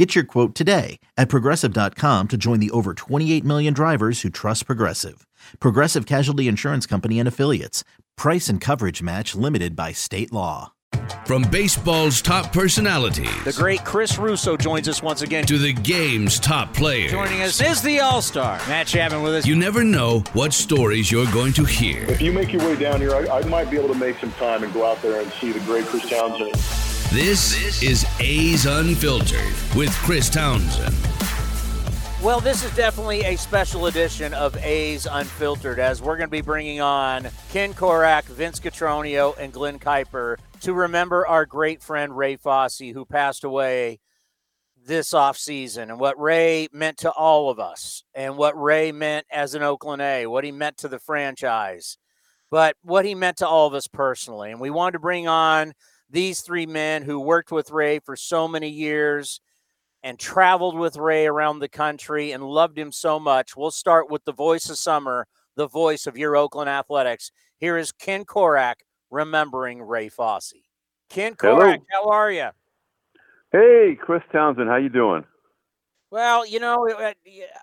Get your quote today at progressive.com to join the over 28 million drivers who trust Progressive. Progressive Casualty Insurance Company and Affiliates. Price and coverage match limited by state law. From baseball's top personality The great Chris Russo joins us once again. to the game's top players, Joining us is the All Star, Matt Chapman with us. you never know what stories you're going to hear. If you make your way down here, I, I might be able to make some time and go out there and see the great Chris Townsend. This is A's Unfiltered with Chris Townsend. Well, this is definitely a special edition of A's Unfiltered as we're going to be bringing on Ken Korach, Vince Cotroneo, and Glen Kuiper to remember our great friend Ray Fosse, who passed away this offseason, and what Ray meant to all of us, and what Ray meant as an Oakland A, what he meant to the franchise, but what he meant to all of us personally. And we wanted to bring on these three men who worked with Ray for so many years and traveled with Ray around the country and loved him so much. We'll start with the voice of summer, the voice of your Oakland Athletics. Here is Ken Korach remembering Ray Fosse. Ken Hello. Korach, how are you? Hey, Chris Townsend, how you doing? Well, you know,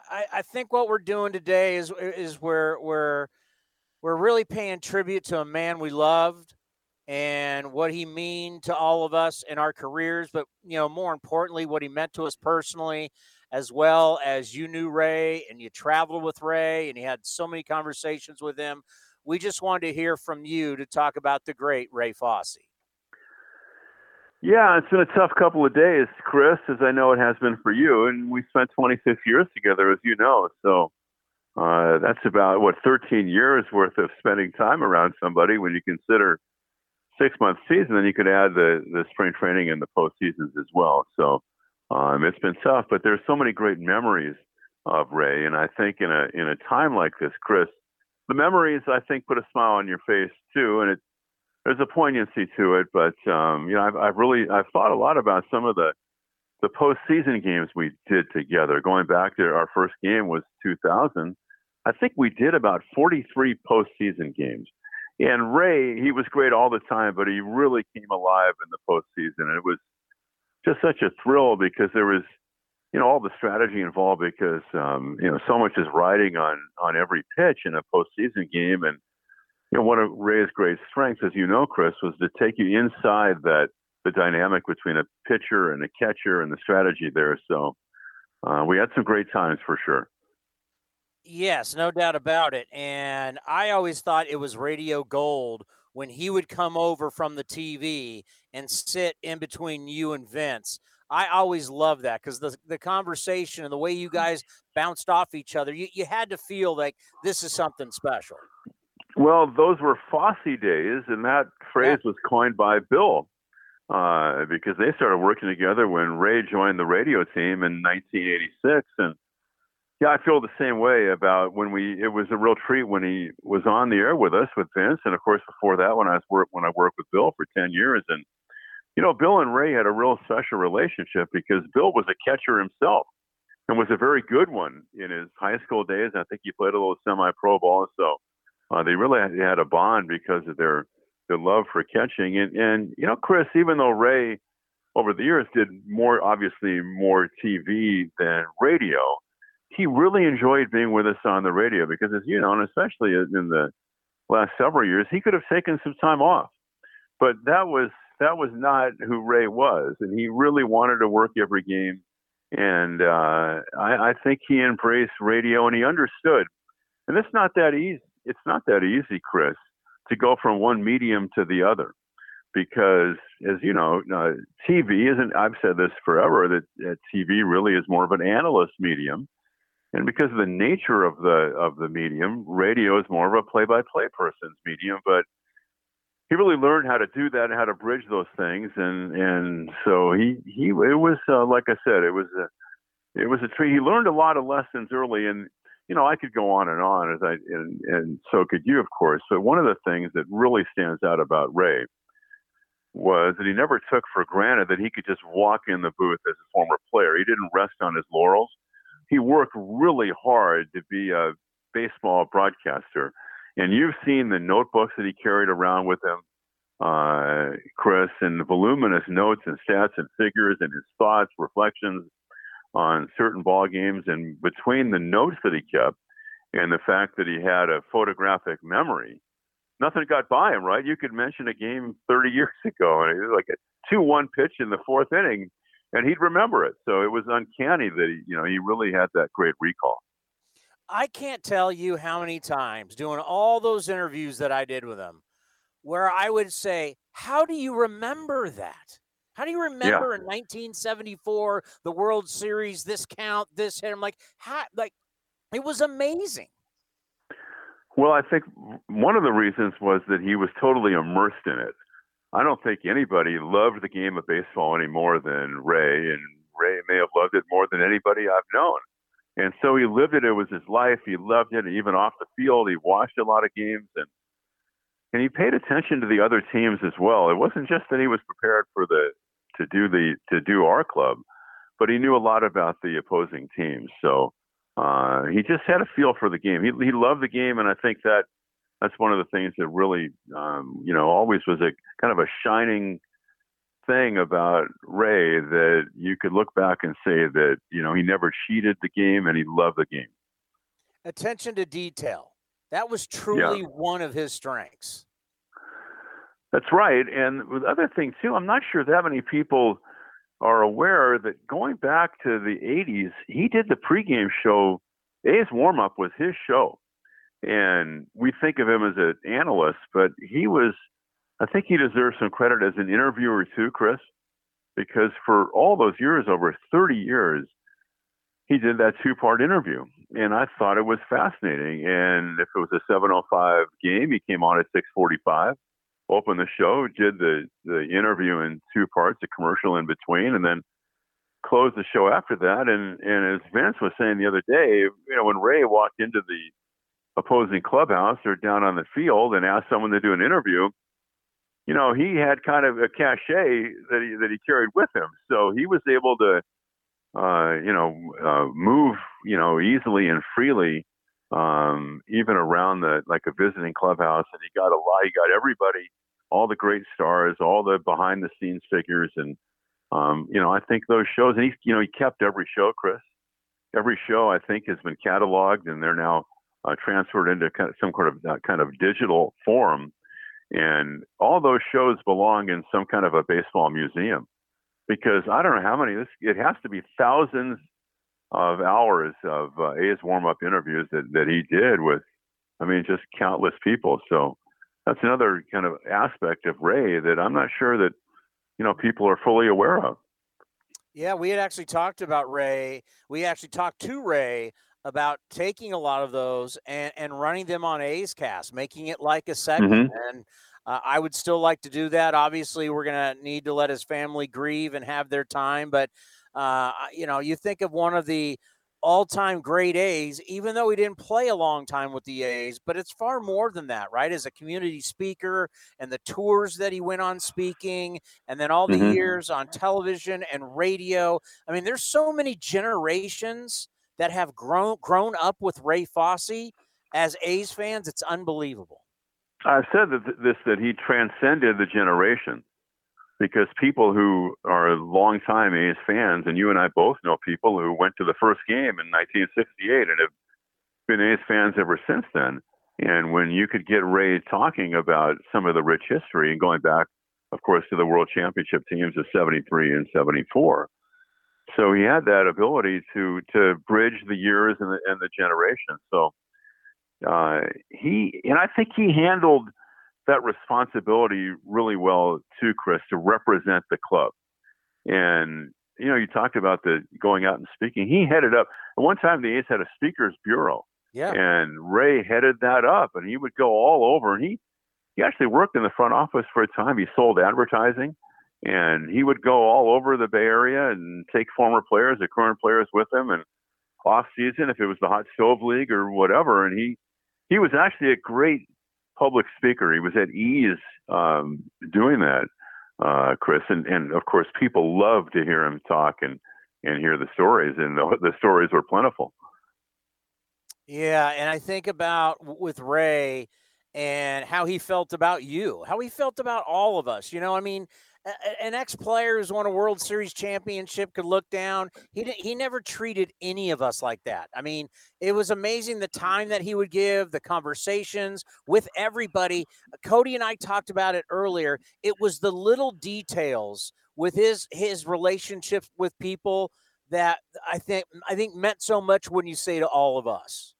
I, I think what we're doing today is is we're we're we're really paying tribute to a man we loved and what he mean to all of us in our careers, but you know, more importantly, what he meant to us personally, as well as you knew Ray and you traveled with Ray and you had so many conversations with him. We just wanted to hear from you to talk about the great Ray Fosse. Yeah, it's been a tough couple of days, Chris, as I know it has been for you. And we spent 26 years together, as you know. So uh, that's about, what, 13 years worth of spending time around somebody when you consider six month season. Then you could add the, the spring training and the postseasons as well. So um, it's been tough, but there's so many great memories of Ray. And I think in a, in a time like this, Chris, the memories, I think, put a smile on your face too. And it, there's a poignancy to it, but um, you know, I've, I've really I've thought a lot about some of the the postseason games we did together. Going back to our first game was 2000. I think we did about 43 postseason games. And Ray, he was great all the time, but he really came alive in the postseason. And it was just such a thrill because there was, you know, all the strategy involved because, um, you know, so much is riding on on every pitch in a postseason game. And you know, one of Ray's great strengths, as you know, Chris, was to take you inside that the dynamic between a pitcher and a catcher and the strategy there. So uh, we had some great times for sure. Yes, no doubt about it. And I always thought it was radio gold when he would come over from the TV and sit in between you and Vince. I always loved that because the, the conversation and the way you guys bounced off each other, you, you had to feel like this is something special. Well, those were Fosse days, and that phrase was coined by Bill uh, because they started working together when Ray joined the radio team in 1986. And yeah, I feel the same way about when we. It was a real treat when he was on the air with us with Vince, and of course before that when I was work when I worked with Bill for 10 years. And you know, Bill and Ray had a real special relationship because Bill was a catcher himself and was a very good one in his high school days. I think he played a little semi-pro ball, so uh, they really had, had a bond because of their their love for catching. And and you know, Chris, even though Ray over the years did more, obviously more TV than radio, he really enjoyed being with us on the radio because, as you know, and especially in the last several years, he could have taken some time off, but that was that was not who Ray was, and he really wanted to work every game. And uh, I, I think he embraced radio, and he understood. And it's not that easy. It's not that easy, Chris, to go from one medium to the other, because as you know, uh, TV isn't. I've said this forever that, that TV really is more of an analyst medium, and because of the nature of the of the medium, radio is more of a play-by-play person's medium. But he really learned how to do that and how to bridge those things, and and so he he it was uh, like I said, it was a it was a treat. He learned a lot of lessons early, and you know, I could go on and on, as I and, and so could you, of course. But one of the things that really stands out about Ray was that he never took for granted that he could just walk in the booth as a former player. He didn't rest on his laurels. He worked really hard to be a baseball broadcaster. And you've seen the notebooks that he carried around with him, uh, Chris, and voluminous notes and stats and figures and his thoughts, reflections on certain ball games. And between the notes that he kept and the fact that he had a photographic memory, nothing got by him, right? You could mention a game 30 years ago, and it was like a 2-1 pitch in the fourth inning, and he'd remember it. So it was uncanny that he, you know, he really had that great recall. I can't tell you how many times doing all those interviews that I did with him, where I would say, "How do you remember that?" How do you remember yeah. in 1974 the World Series, this count, this hit? I'm like, how, like, it was amazing. Well, I think one of the reasons was that he was totally immersed in it. I don't think anybody loved the game of baseball any more than Ray, and Ray may have loved it more than anybody I've known. And so he lived it. It was his life. He loved it. Even off the field, he watched a lot of games and and he paid attention to the other teams as well. It wasn't just that he was prepared for the to do the to do our club, but he knew a lot about the opposing teams. So uh, he just had a feel for the game. He he loved the game, and I think that that's one of the things that really um, you know always was a kind of a shining thing about Ray that you could look back and say that you know he never cheated the game and he loved the game. Attention to detail. That was truly yeah. one of his strengths. That's right. And the other thing too, I'm not sure that many people are aware that going back to the 80s, he did the pregame show. A's warm up was his show. And we think of him as an analyst, but he was, I think he deserves some credit as an interviewer too, Chris, because for all those years, over 30 years, he did that two part interview. And I thought it was fascinating. And if it was a 705 game, he came on at 645 opened the show, did the the interview in two parts, a commercial in between, and then closed the show after that. And and as Vince was saying the other day, you know, when Ray walked into the opposing clubhouse or down on the field and asked someone to do an interview, you know, he had kind of a cachet that he that he carried with him, so he was able to, uh, you know, uh, move, you know, easily and freely um, even around the like a visiting clubhouse, and he got a lot. He got everybody, all the great stars, all the behind the scenes figures, and um, you know, I think those shows, and he, you know, he kept every show, Chris. Every show I think has been cataloged, and they're now uh, transferred into kind of some kind of uh, kind of digital form, and all those shows belong in some kind of a baseball museum, because I don't know how many. This it has to be thousands of hours of uh, A's warm up interviews that, that he did with, I mean, just countless people. So that's another kind of aspect of Ray that I'm not sure that, you know, people are fully aware of. Yeah, we had actually talked about Ray. We actually talked to Ray about taking a lot of those and, and running them on A's cast, making it like a segment. Mm-hmm. And uh, I would still like to do that. Obviously, we're going to need to let his family grieve and have their time, but uh, you know, you think of one of the all-time great A's, even though he didn't play a long time with the A's, but it's far more than that, right? As a community speaker and the tours that he went on speaking, and then all the mm-hmm. years on television and radio. I mean, there's so many generations that have grown grown up with Ray Fosse as A's fans. It's unbelievable. I've said that this that he transcended the generation because people who are longtime A's fans, and you and I both know people who went to the first game in 1968 and have been A's fans ever since then. And when you could get Ray talking about some of the rich history and going back, of course, to the World Championship teams of 73 and 74. So he had that ability to to bridge the years and the, and the generation. So uh, he and I think he handled that responsibility really well too, Chris, to represent the club. And you know, you talked about the going out and speaking. He headed up. At one time, the A's had a speakers bureau. Yeah. And Ray headed that up, and he would go all over. And he he actually worked in the front office for a time. He sold advertising, and he would go all over the Bay Area and take former players or current players with him, and off season, if it was the hot stove league or whatever. And he he was actually a great public speaker. He was at ease um, doing that, uh, Chris. And and of course, people love to hear him talk and and hear the stories, and the, the stories were plentiful. Yeah, and I think about with Ray and how he felt about you, how he felt about all of us. You know, I mean, an ex-player who's won a World Series championship could look down. He didn't, he never treated any of us like that. I mean, it was amazing the time that he would give, the conversations with everybody. Cody and I talked about it earlier. It was the little details with his his relationships with people that I think I think meant so much when you say to all of us.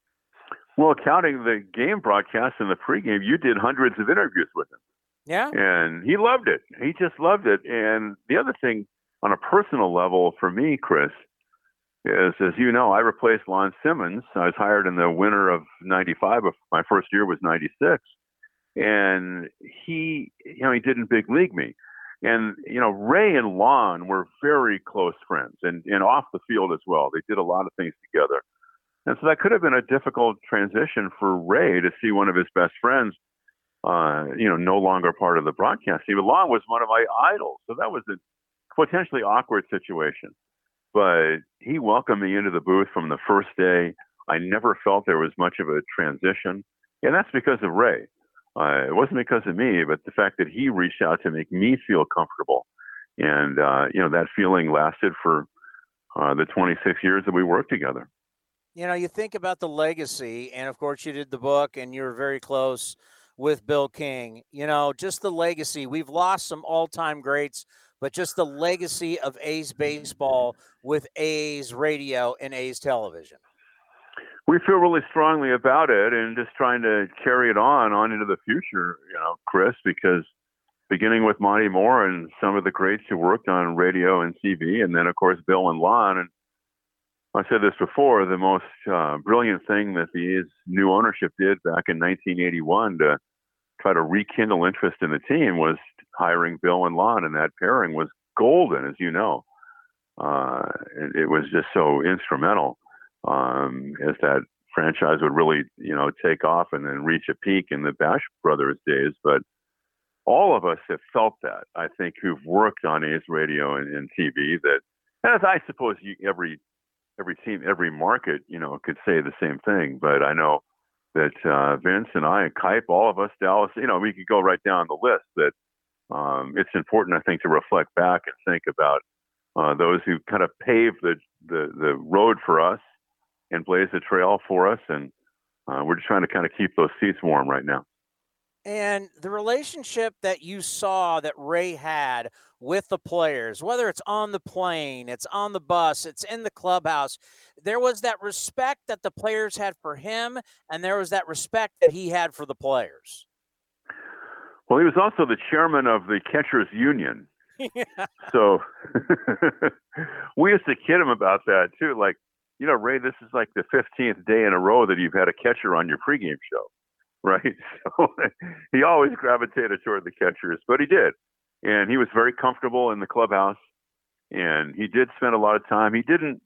Well, counting the game broadcast and the pregame, you did hundreds of interviews with him. Yeah. And he loved it. He just loved it. And the other thing on a personal level for me, Chris, is as you know, I replaced Lon Simmons. I was hired in the winter of 95. My first year was 96. And he, you know, he didn't big league me. And, you know, Ray and Lon were very close friends and, and off the field as well. They did a lot of things together. And so that could have been a difficult transition for Ray to see one of his best friends uh, you know, no longer part of the broadcast team. Lon was one of my idols, so that was a potentially awkward situation. But he welcomed me into the booth from the first day. I never felt there was much of a transition, and that's because of Ray. Uh, it wasn't because of me, but the fact that he reached out to make me feel comfortable, and uh, you know that feeling lasted for uh, the 26 years that we worked together. You know, you think about the legacy, and of course, you did the book, and you were very close with Bill King. You know, just the legacy. We've lost some all-time greats, but just the legacy of A's baseball with A's radio and A's television. We feel really strongly about it and just trying to carry it on on into the future, you know, Chris, because beginning with Monty Moore and some of the greats who worked on radio and TV, and then of course Bill and Lon. And I said this before, the most uh, brilliant thing that the new ownership did back in 1981 to try to rekindle interest in the team was hiring Bill and Lon, and that pairing was golden, as you know. Uh, it, it, was just so instrumental um, as that franchise would really, you know, take off and then reach a peak in the Bash Brothers days. But all of us have felt that. I think who've worked on A's radio and, and TV that, as I suppose you, every every team, every market, you know, could say the same thing. But I know that uh, Vince and I and Kuip, all of us, Dallas, you know, we could go right down the list. That um, it's important, I think, to reflect back and think about uh, those who kind of paved the, the the road for us and blazed the trail for us, and uh, we're just trying to kind of keep those seats warm right now. And the relationship that you saw that Ray had with the players, whether it's on the plane, it's on the bus, it's in the clubhouse, there was that respect that the players had for him, and there was that respect that he had for the players. Well, he was also the chairman of the Catchers Union. yeah. So we used to kid him about that too. Like, you know, Ray, this is like the 15th day in a row that you've had a catcher on your pregame show, right? So he always gravitated toward the catchers, but he did. And he was very comfortable in the clubhouse and he did spend a lot of time. He didn't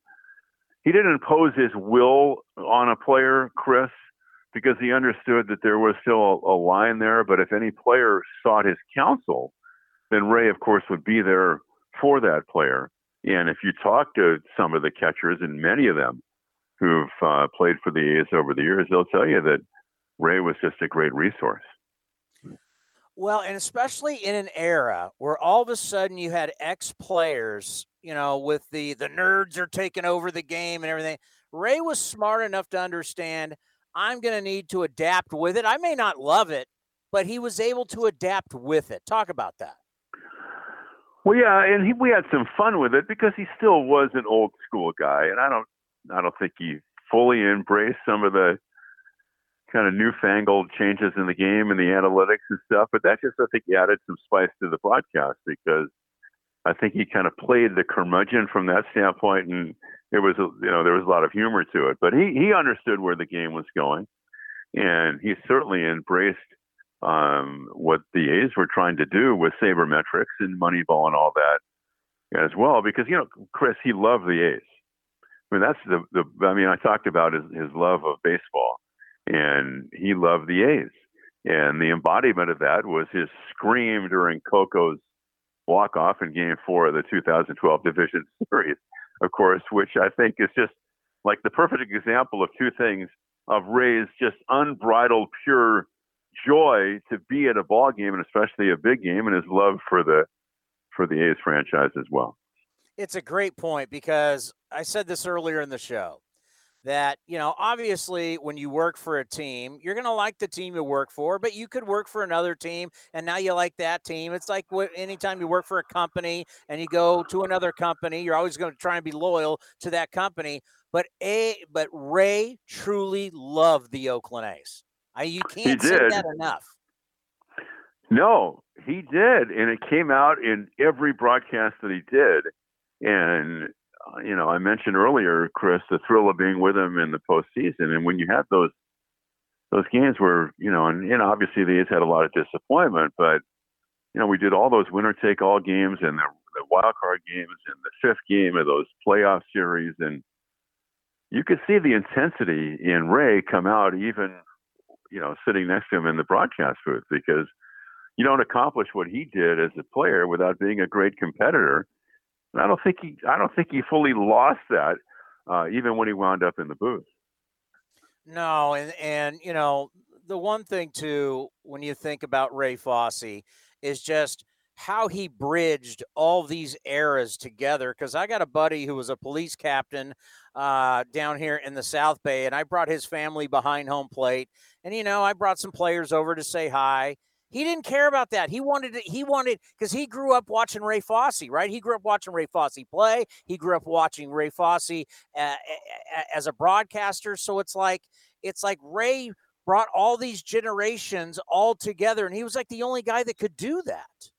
he didn't impose his will on a player chris because he understood that there was still a, a line there. But if any player sought his counsel then ray of course would be there for that player. And if you talk to some of the catchers and many of them who've uh, played for the A's over the years they'll tell you that ray was just a great resource well, and especially in an era where all of a sudden you had ex players, you know, with the the nerds are taking over the game and everything. Ray was smart enough to understand I'm going to need to adapt with it. I may not love it, but he was able to adapt with it. Talk about that. Well, yeah, and he, we had some fun with it because he still was an old school guy, and I don't, I don't think he fully embraced some of the kind of newfangled changes in the game and the analytics and stuff. But that just, I think, added some spice to the broadcast because I think he kind of played the curmudgeon from that standpoint, and it was, you know, there was a lot of humor to it. But he he understood where the game was going, and he certainly embraced um, what the A's were trying to do with sabermetrics and Moneyball and all that as well. Because you know, Chris, he loved the A's I mean, that's the the. I mean, I talked about his his love of baseball, and he loved the A's, and the embodiment of that was his scream during Coco's walk off in Game Four of the 2012 Division Series, of course, which I think is just like the perfect example of two things of Ray's just unbridled, pure joy to be at a ball game and especially a big game, and his love for the for the A's franchise as well. It's a great point because I said this earlier in the show that you know obviously when you work for a team you're going to like the team you work for but you could work for another team and now you like that team. It's like what, anytime you work for a company and you go to another company you're always going to try and be loyal to that company but a but ray truly loved the oakland a's. I, you can't say that enough. No he did and it came out in every broadcast that he did and Uh, you know, I mentioned earlier, Chris, the thrill of being with him in the postseason, and when you had those those games where you know, and, and obviously the A's had a lot of disappointment, but you know, we did all those winner take all games and the, the wild card games and the fifth game of those playoff series, and you could see the intensity in Ray come out even you know sitting next to him in the broadcast booth because you don't accomplish what he did as a player without being a great competitor and I don't think he I don't think he fully lost that uh, even when he wound up in the booth. No, and and you know the one thing too when you think about Ray Fosse is just how he bridged all these eras together. Because I got a buddy who was a police captain uh, down here in the South Bay, and I brought his family behind home plate, and you know I brought some players over to say hi he didn't care about that. He wanted it. He wanted because he grew up watching Ray Fosse, right? He grew up watching Ray Fosse play. He grew up watching Ray Fosse uh, as a broadcaster. So it's like it's like Ray brought all these generations all together, and he was like the only guy that could do that.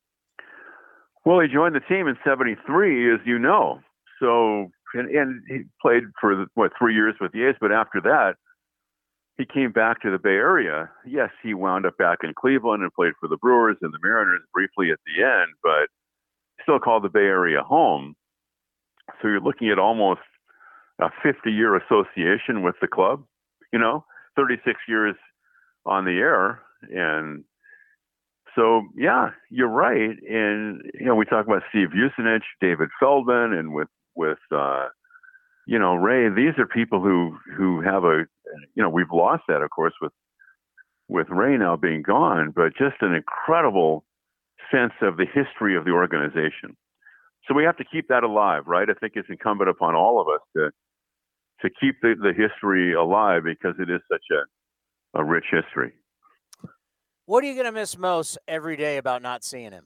Well, he joined the team in '73, as you know. So and, and he played for what three years with the A's, but after that he came back to the Bay Area. Yes, he wound up back in Cleveland and played for the Brewers and the Mariners briefly at the end, but still called the Bay Area home. So you're looking at almost a 50 year association with the club, you know, 36 years on the air. And so, yeah, you're right. And, you know, we talk about Steve Vucinich, David Feldman, and with, with, uh, you know, Ray, these are people who who have a, you know, we've lost that, of course, with with Ray now being gone, but just an incredible sense of the history of the organization. So we have to keep that alive, right? I think it's incumbent upon all of us to to keep the, the history alive because it is such a, a rich history. What are you going to miss most every day about not seeing him?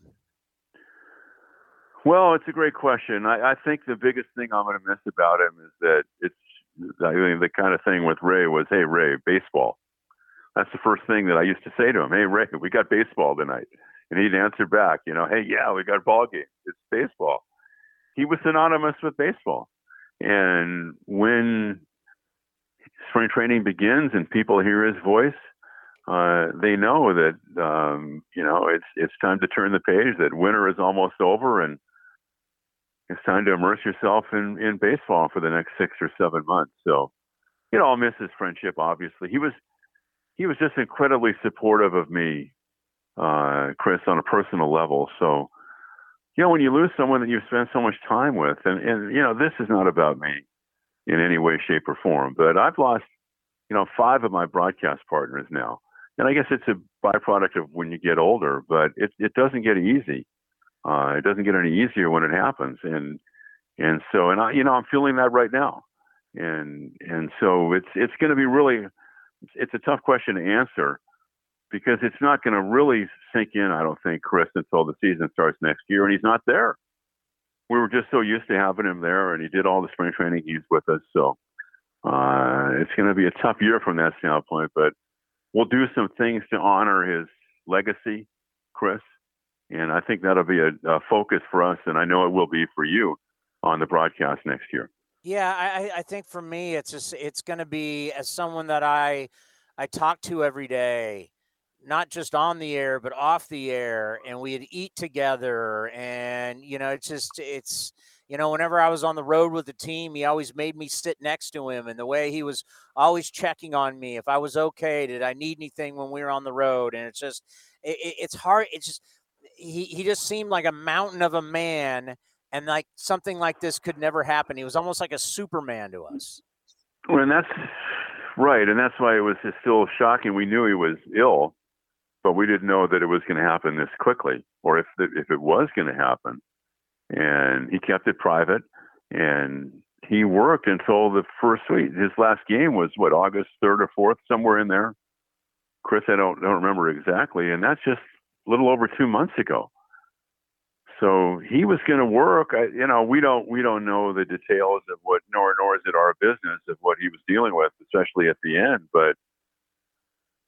Well, it's a great question. I, I think the biggest thing I'm going to miss about him is that it's I mean, the kind of thing with Ray was, "Hey, Ray, baseball." That's the first thing that I used to say to him. Hey, Ray, we got baseball tonight, and he'd answer back, you know, "Hey, yeah, we got ball game. It's baseball." He was synonymous with baseball, and when spring training begins and people hear his voice, uh, they know that um, you know it's it's time to turn the page. That winter is almost over, and it's time to immerse yourself in, in baseball for the next six or seven months. So, you know, I'll miss his friendship. Obviously, he was he was just incredibly supportive of me, uh, Chris, on a personal level. So, you know, when you lose someone that you've spent so much time with, and and you know, this is not about me in any way, shape, or form, but I've lost, you know, five of my broadcast partners now, and I guess it's a byproduct of when you get older, but it it doesn't get easy. Uh, it doesn't get any easier when it happens, and and so and I, you know, I'm feeling that right now, and and so it's it's going to be really, it's a tough question to answer, because it's not going to really sink in. I don't think Chris until the season starts next year, and he's not there. We were just so used to having him there, and he did all the spring training games with us. So uh, it's going to be a tough year from that standpoint, but we'll do some things to honor his legacy, Chris, and I think that'll be a, a, focus for us, and I know it will be for you on the broadcast next year. Yeah, I, I think for me, it's just it's going to be as someone that I I talk to every day, not just on the air but off the air, and we'd eat together, and you know, it's just it's you know, whenever I was on the road with the team, he always made me sit next to him, and the way he was always checking on me if I was okay, did I need anything when we were on the road, and it's just, it, it's hard. It's just he he just seemed like a mountain of a man, and like something like this could never happen. He was almost like a Superman to us. Well, and that's right, and that's why it was just still shocking. We knew he was ill, but we didn't know that it was going to happen this quickly, or if if it was going to happen and he kept it private. And he worked until the first week. His last game was what August third or fourth, somewhere in there. Chris, I don't don't remember exactly, and that's just little over two months ago. So he was going to work. I, you know, we don't we don't know the details of what, nor nor is it our business of what he was dealing with, especially at the end. But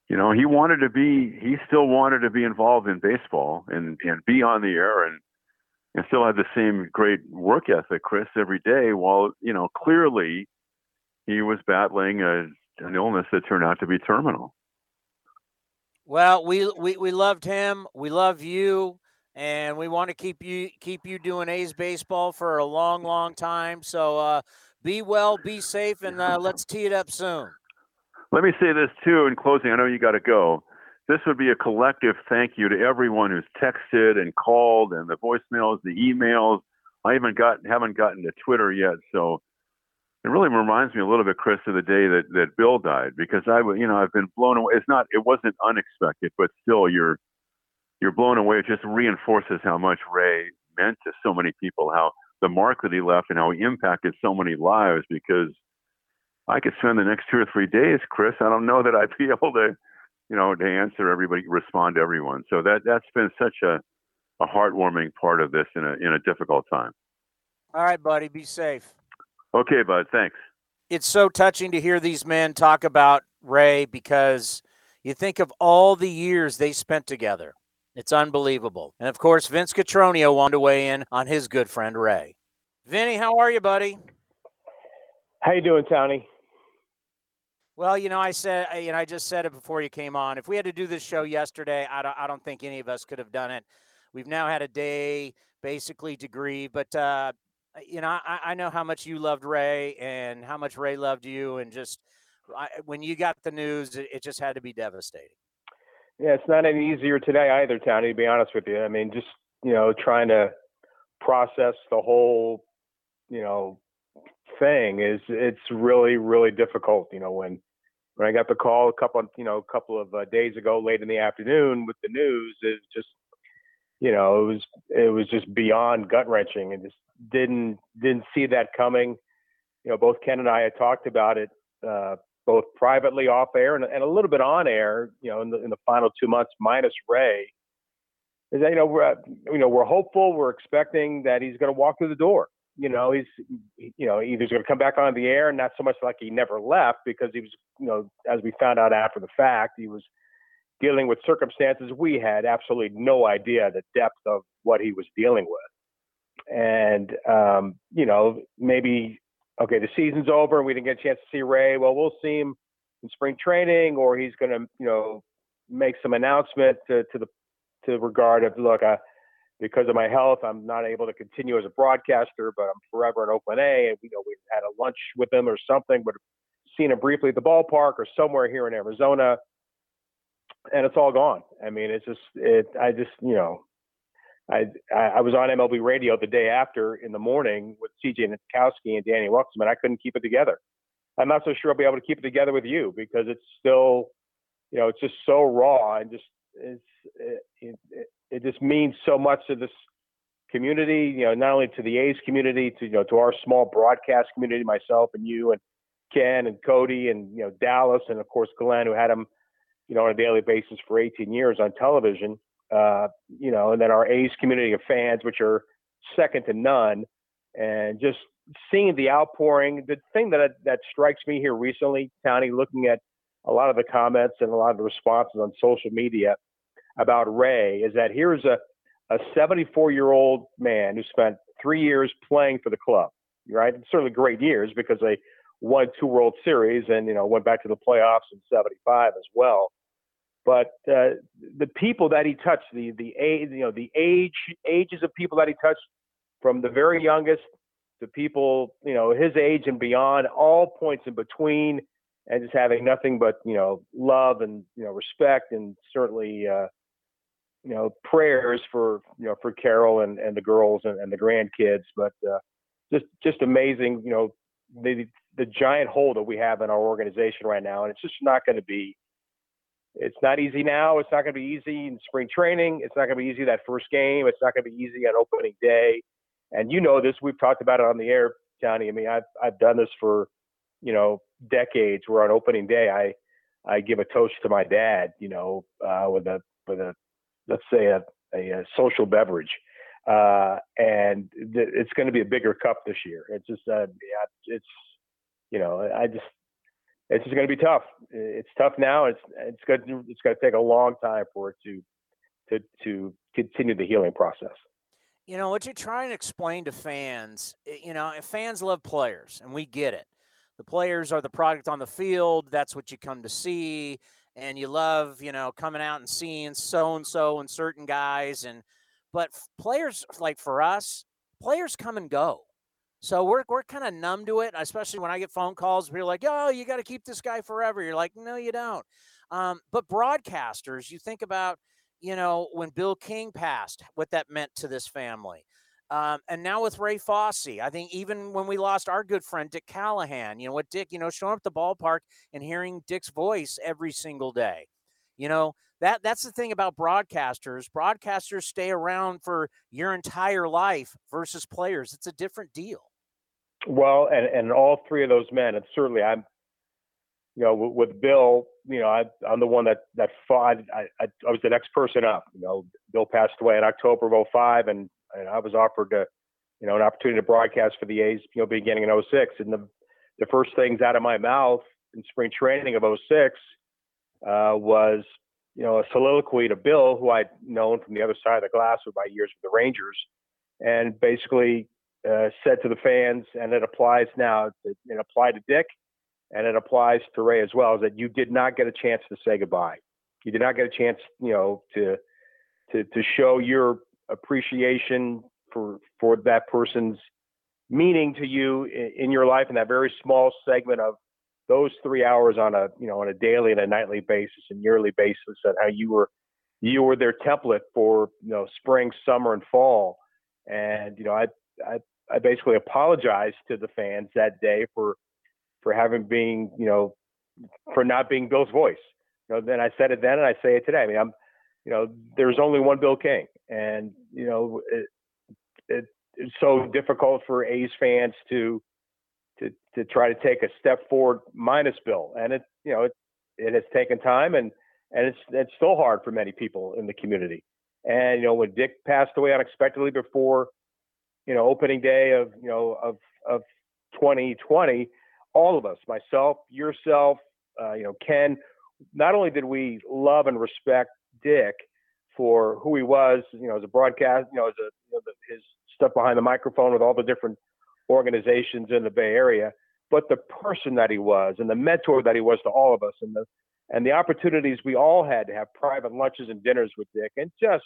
you know, he wanted to be. He still wanted to be involved in baseball and and be on the air and and still have the same great work ethic, Chris, every day. While you know clearly he was battling a, an illness that turned out to be terminal. Well, we, we we loved him. We love you, and we want to keep you keep you doing A's baseball for a long, long time. So uh, be well, be safe, and uh, let's tee it up soon. Let me say this too in closing. I know you got to go this would be a collective thank you to everyone who's texted and called and the voicemails, the emails. I even got haven't gotten to Twitter yet, so it really reminds me a little bit, Chris, of the day that that Bill died because I, you know, I've been blown away. It's not, it wasn't unexpected, but still, you're you're blown away. It just reinforces how much Ray meant to so many people, how the mark that he left, and how he impacted so many lives. Because I could spend the next two or three days, Chris. I don't know that I'd be able to you know, to answer everybody, respond to everyone. So that that's been such a a heartwarming part of this in a in a difficult time. All right, buddy, be safe. Okay, bud. Thanks. It's so touching to hear these men talk about Ray because you think of all the years they spent together. It's unbelievable. And of course, Vince Cotroneo wanted to weigh in on his good friend Ray. Vinny, how are you, buddy? How you doing, Tony? Well, you know, I said, you know, I just said it before you came on. If we had to do this show yesterday, I don't, I don't think any of us could have done it. We've now had a day basically to grieve, but uh, you know, I, I know how much you loved Ray and how much Ray loved you, and just I, when you got the news, it, it just had to be devastating. Yeah, it's not any easier today either, Tony. To be honest with you, I mean, just you know, trying to process the whole, you know, thing is it's really really difficult. You know, when when I got the call a couple, you know, a couple of uh, days ago, late in the afternoon, with the news, it just, you know, it was it was just beyond gut wrenching, and just didn't didn't see that coming. You know, both Ken and I had talked about it, uh, both privately off air and, and a little bit on air. You know, in the in the final two months, minus Ray, is that you know we're you know we're hopeful, we're expecting that he's going to walk through the door you know, he's, you know, either he's going to come back on the air, and not so much like he never left because he was, you know, as we found out after the fact, he was dealing with circumstances we had absolutely no idea the depth of what he was dealing with. And, um, you know, maybe, okay, the season's over and we didn't get a chance to see Ray. Well, we'll see him in spring training or he's going to, you know, make some announcement to, to the, to regard of, look, because of my health, I'm not able to continue as a broadcaster, but I'm forever in Oakland A. And you know, we had a lunch with him or something, but seen him briefly at the ballpark or somewhere here in Arizona, and it's all gone. I mean, it's just it. I just you know, I I was on MLB radio the day after in the morning with CJ Nitkowski and Danny Ruxman. I couldn't keep it together. I'm not so sure I'll be able to keep it together with you because it's still, you know, it's just so raw and just it's it, it, it just means so much to this community. You know, not only to the A's community, to you know, to our small broadcast community, myself and you and Ken and Cody and you know Dallas and of course Glen, who had him, you know, on a daily basis for 18 years on television. Uh, you know, and then our A's community of fans, which are second to none, and just seeing the outpouring. The thing that that strikes me here recently, Tony, looking at a lot of the comments and a lot of the responses on social media about Ray is that here's a, a 74 year old man who spent three years playing for the club, right? certainly great years because they won two World Series and, you know, went back to the playoffs in 75 as well. But uh, the people that he touched, the the age, you know, the age ages of people that he touched, from the very youngest to people, you know, his age and beyond, all points in between, and just having nothing but you know love and you know respect and certainly uh, you know prayers for you know for Carol and, and the girls and, and the grandkids. But uh, just just amazing, you know, the the giant hole that we have in our organization right now, and it's just not going to be. It's not easy now. It's not going to be easy in spring training. It's not going to be easy that first game. It's not going to be easy on opening day. And you know this. We've talked about it on the air, Johnny. I mean, I've I've done this for, you know, decades. Where on opening day, I I give a toast to my dad. You know, uh, with a with a let's say a, a, a social beverage. Uh, and th- it's going to be a bigger cup this year. It's just, uh, it's, you know, I just, it's just going to be tough. It's tough now. It's, it's going to, it's going to take a long time for it to, to, to continue the healing process. You know, what you try and explain to fans, eh, you know, fans love players and we get it. The players are the product on the field. That's what you come to see and you love, you know, coming out and seeing so and so and certain guys and but players like for us, players come and go. So we're we're kind of numb to it, especially when I get phone calls. We're like, "Oh, you got to keep this guy forever." You're like, "No, you don't." Um, but broadcasters, you think about, you know, when Bill King passed, what that meant to this family. Um, and now with Ray Fosse, I think even when we lost our good friend Dick Callahan, you know what Dick, you know, showing up the ballpark and hearing Dick's voice every single day. You know, that that's the thing about broadcasters. Broadcasters stay around for your entire life versus players. It's a different deal. Well, and and all three of those men, and certainly I'm, you know, with, Bill, you know, I, am the one that that fought. I, I, I was the next person up. You know, Bill passed away in October of 05, and and I was offered to, you know, an opportunity to broadcast for the A's, you know, beginning in 06. And the, the first things out of my mouth in spring training of 06 uh, was, you know, a soliloquy to Bill, who I'd known from the other side of the glass with my years with the Rangers, and basically uh, said to the fans, and it applies now, it, applied to Dick, and it applies to Ray as well, is that you did not get a chance to say goodbye. You did not get a chance, you know, to to to show your appreciation for for that person's meaning to you in, in your life in that very small segment of those three hours on a you know on a daily and a nightly basis and yearly basis and how you were you were their template for you know spring summer and fall. And you know i i, I basically apologized to the fans that day for for having being you know for not being bill's voice. You know then i said it then and i say it today. I mean i'm you know there's only one bill king. And you know it, it, it's so difficult for A's fans to to try to take a step forward minus Bill, and it you know it it has taken time and and it's it's still hard for many people in the community. And you know when Dick passed away unexpectedly before you know opening day of you know of of 2020, all of us, myself, yourself, uh, you know Ken, not only did we love and respect Dick, for who he was, you know, as a broadcast, you know, as a you know, the, his stuff behind the microphone with all the different organizations in the Bay Area, but the person that he was and the mentor that he was to all of us, and the and the opportunities we all had to have private lunches and dinners with Dick, and just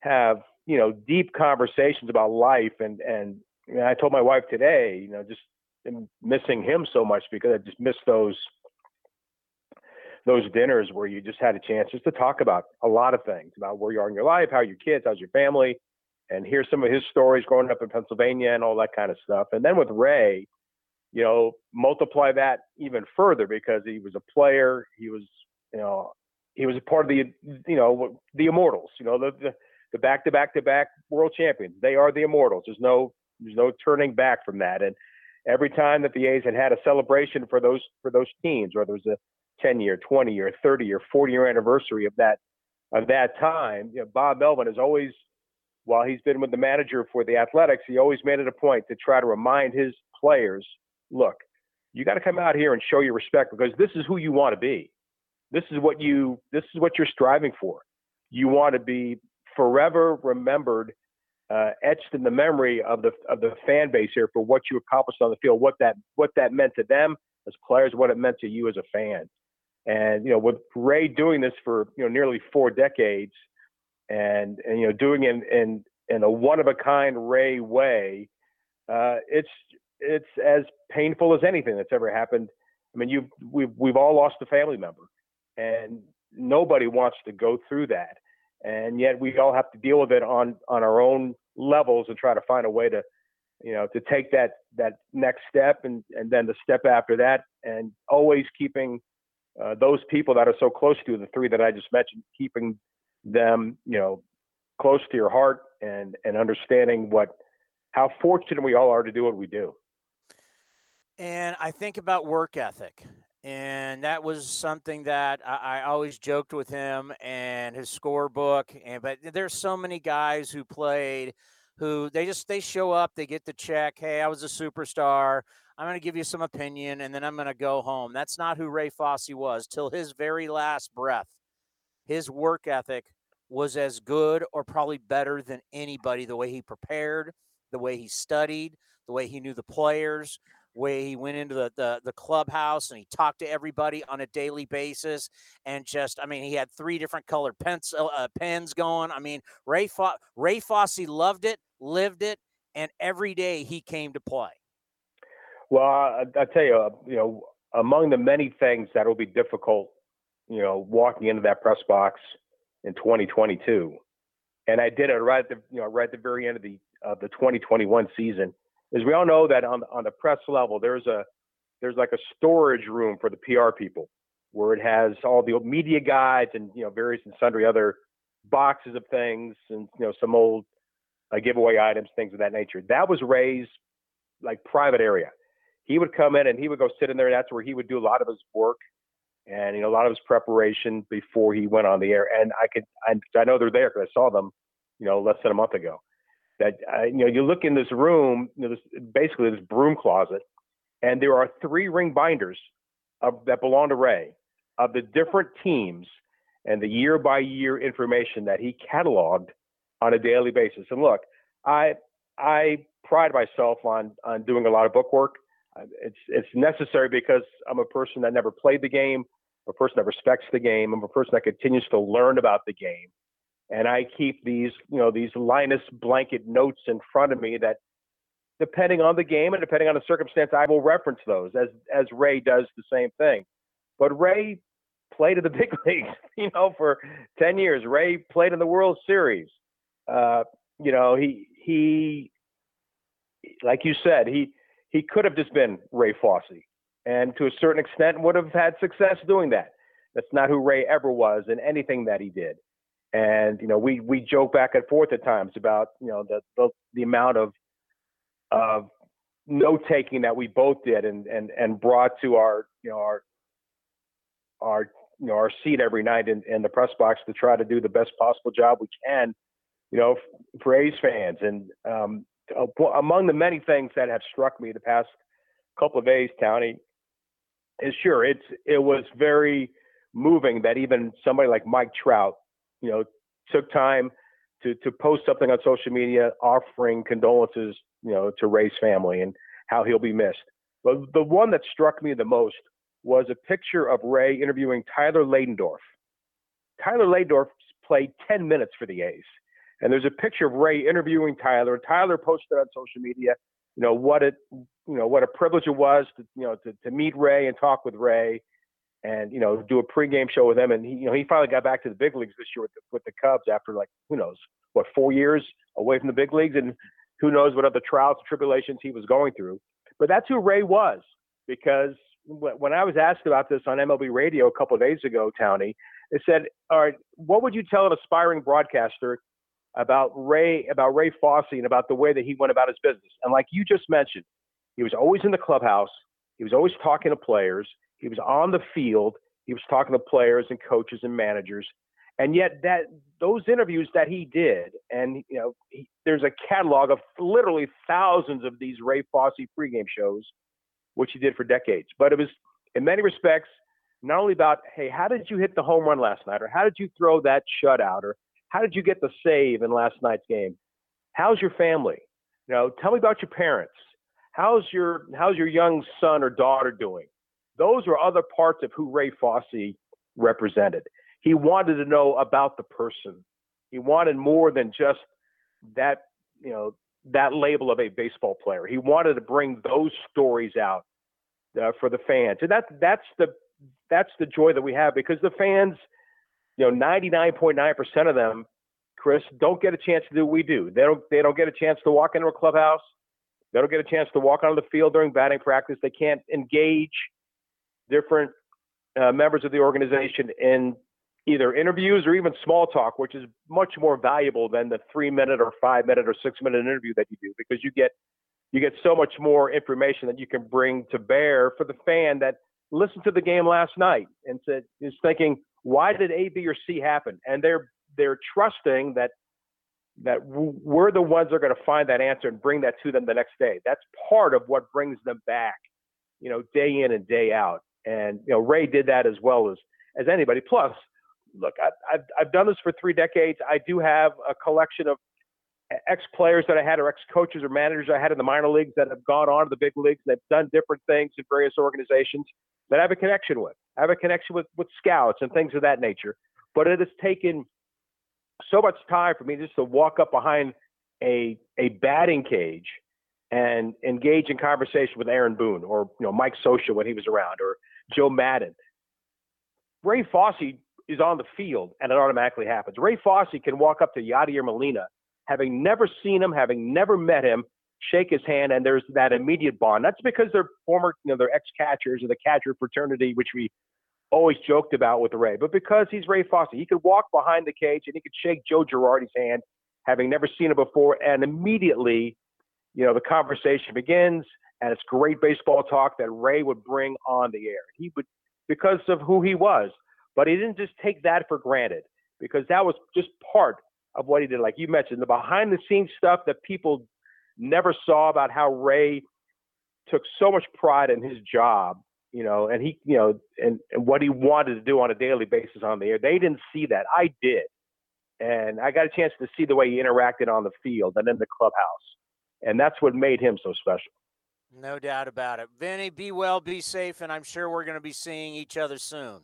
have you know deep conversations about life. And and I told my wife today, you know, just missing him so much because I just miss those those dinners where you just had a chance just to talk about a lot of things about where you are in your life, how your kids, how's your family, and hear some of his stories growing up in Pennsylvania and all that kind of stuff. And then with Ray, you know, multiply that even further because he was a player. He was, you know, he was a part of the, you know, the immortals. You know, the the, the back to back to back world champions. They are the immortals. There's no there's no turning back from that. And every time that the A's had had a celebration for those for those teams, whether it was a 10 year, 20 year, 30 year, 40 year anniversary of that of that time. You know, Bob Melvin has always, while he's been with the manager for the Athletics, he always made it a point to try to remind his players, look, you got to come out here and show your respect because this is who you want to be. This is what you this is what you're striving for. You want to be forever remembered, uh, etched in the memory of the of the fan base here for what you accomplished on the field, what that what that meant to them as players, what it meant to you as a fan. And you know, with Ray doing this for you know nearly four decades, and and you know doing it in in, in a one of a kind Ray way, uh, it's it's as painful as anything that's ever happened. I mean, you've we've we've all lost a family member, and nobody wants to go through that, and yet we all have to deal with it on on our own levels and try to find a way to, you know, to take that that next step and and then the step after that, and always keeping uh, those people that are so close to you, the three that I just mentioned, keeping them, you know, close to your heart and and understanding what how fortunate we all are to do what we do. And I think about work ethic. And that was something that I, I always joked with him and his scorebook. And but there's so many guys who played who they just they show up, they get the check. Hey, I was a superstar. I'm going to give you some opinion, and then I'm going to go home. That's not who Ray Fosse was till his very last breath. His work ethic was as good or probably better than anybody. The way he prepared, the way he studied, the way he knew the players, way he went into the, the, the clubhouse and he talked to everybody on a daily basis and just i mean he had three different colored pencil uh, pens going. I mean ray Fo- ray fosse loved it lived it and every day he came to play. Well i, I tell you uh, you know among the many things that will be difficult you know walking into that press box in 2022 and i did it right at the you know right at the very end of the of the 2021 season is we all know that on on the press level there's a there's like a storage room for the PR people where it has all the media guides and you know various and sundry other boxes of things and you know some old uh, giveaway items, things of that nature. That was Ray's like private area. He would come in and he would go sit in there. And that's where he would do a lot of his work and you know a lot of his preparation before he went on the air. And I could I, I know they're there because I saw them you know less than a month ago that uh, you know you look in this room, you know, this, basically this broom closet, and there are three ring binders of, that belong to Ray of the different teams and the year by year information that he cataloged on a daily basis. And look, I I pride myself on on doing a lot of book work. It's it's necessary because I'm a person that never played the game, a person that respects the game. I'm a person that continues to learn about the game and I keep these, you know, these Linus blanket notes in front of me that, depending on the game and depending on the circumstance, I will reference those as as Ray does the same thing. But Ray played in the big leagues, you know, for ten years. Ray played in the World Series. Uh, you know, he he, like you said, he he could have just been Ray Fosse, and to a certain extent would have had success doing that. That's not who Ray ever was in anything that he did. And you know, we we joke back and forth at times about you know the the, the amount of of note taking that we both did and and and brought to our you know our our you know our seat every night in, in the press box to try to do the best possible job we can you know for A's fans. And um, among the many things that have struck me the past couple of days Towny is sure it's it was very moving that even somebody like Mike Trout you know, took time to to post something on social media offering condolences, you know, to Ray's family and how he'll be missed. But the one that struck me the most was a picture of Ray interviewing Tyler Ladendorf. Tyler Ladendorf played 10 minutes for the A's. And there's a picture of Ray interviewing Tyler. Tyler posted on social media, you know, what it, you know, what a privilege it was to, you know, to, to meet Ray and talk with Ray and you know do a pregame show with him. And he, you know, he finally got back to the big leagues this year with the, with the Cubs after like who knows what four years away from the big leagues, and who knows what other trials and tribulations he was going through. But that's who Ray was because when I was asked about this on MLB Radio a couple days ago, Towny, they said, "All right, what would you tell an aspiring broadcaster about Ray about Ray Fosse and about the way that he went about his business?" And like you just mentioned, he was always in the clubhouse. He was always talking to players. He was on the field. He was talking to players and coaches and managers. And yet that those interviews that he did, and you know, he, there's a catalog of literally thousands of these Ray Fosse pregame shows, which he did for decades. But it was in many respects not only about, hey, how did you hit the home run last night, or how did you throw that shutout, or how did you get the save in last night's game? How's your family? You know, tell me about your parents. How's your how's your young son or daughter doing? Those are other parts of who Ray Fosse represented. He wanted to know about the person. He wanted more than just that, you know, that label of a baseball player. He wanted to bring those stories out uh, for the fans, and that that's the that's the joy that we have because the fans, you know, 99.9% of them, Chris, don't get a chance to do what we do. They don't they don't get a chance to walk into a clubhouse. They don't get a chance to walk onto the field during batting practice. They can't engage different uh, members of the organization in either interviews or even small talk, which is much more valuable than the three minute or five minute or six minute interview that you do because you get you get so much more information that you can bring to bear for the fan that listened to the game last night and said is thinking why did A, B, or C happen, and they're they're trusting that that we're the ones that are going to find that answer and bring that to them the next day. That's part of what brings them back, you know, day in and day out. And you know, Ray did that as well as as anybody. Plus, look, I, I've I've done this for three decades. I do have a collection of ex players that I had, or ex coaches or managers I had in the minor leagues that have gone on to the big leagues. They've done different things in various organizations that I have a connection with. I have a connection with with scouts and things of that nature. But it has taken so much time for me just to walk up behind a a batting cage and engage in conversation with Aaron Boone or you know Mike Scioscia when he was around or Joe Maddon. Ray Fosse is on the field and it automatically happens. Ray Fosse can walk up to Yadier Molina, having never seen him, having never met him, shake his hand, and there's that immediate bond. That's because they're former, you know, they're ex-catchers of the catcher fraternity, which we always joked about with Ray. But because he's Ray Fosse, he could walk behind the cage and he could shake Joe Girardi's hand, having never seen him before, and immediately, you know, the conversation begins, and it's great baseball talk that Ray would bring on the air. He would, because of who he was, but he didn't just take that for granted because that was just part of what he did. Like you mentioned, the behind the scenes stuff that people never saw about how Ray took so much pride in his job, you know, and he, you know, and, and what he wanted to do on a daily basis on the air. They didn't see that. I did. And I got a chance to see the way he interacted on the field and in the clubhouse. And that's what made him so special. No doubt about it. Vinny, be well, be safe, and I'm sure we're going to be seeing each other soon.